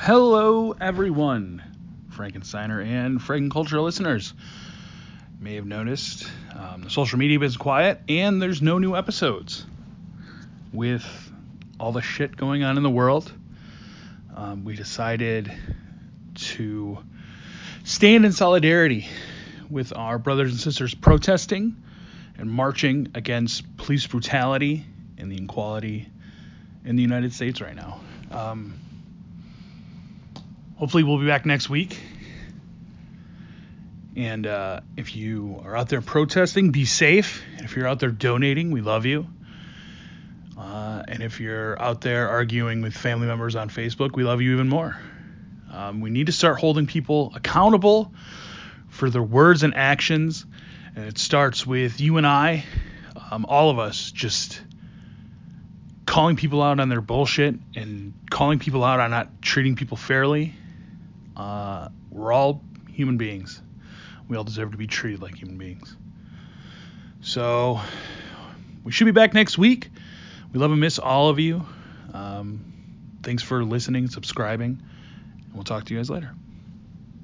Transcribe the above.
Hello, everyone, Frankensteiner and Frankenculture listeners. You may have noticed um, the social media is quiet and there's no new episodes. With all the shit going on in the world, um, we decided to stand in solidarity with our brothers and sisters protesting and marching against police brutality and the inequality in the United States right now. Um, hopefully, we'll be back next week. And uh, if you are out there protesting, be safe. If you're out there donating, we love you. Uh, and if you're out there arguing with family members on Facebook, we love you even more. Um, we need to start holding people accountable for their words and actions. And it starts with you and I, um, all of us, just calling people out on their bullshit and calling people out on not treating people fairly. Uh, we're all human beings. We all deserve to be treated like human beings. So we should be back next week. We love and miss all of you. Um, thanks for listening, subscribing, and we'll talk to you guys later.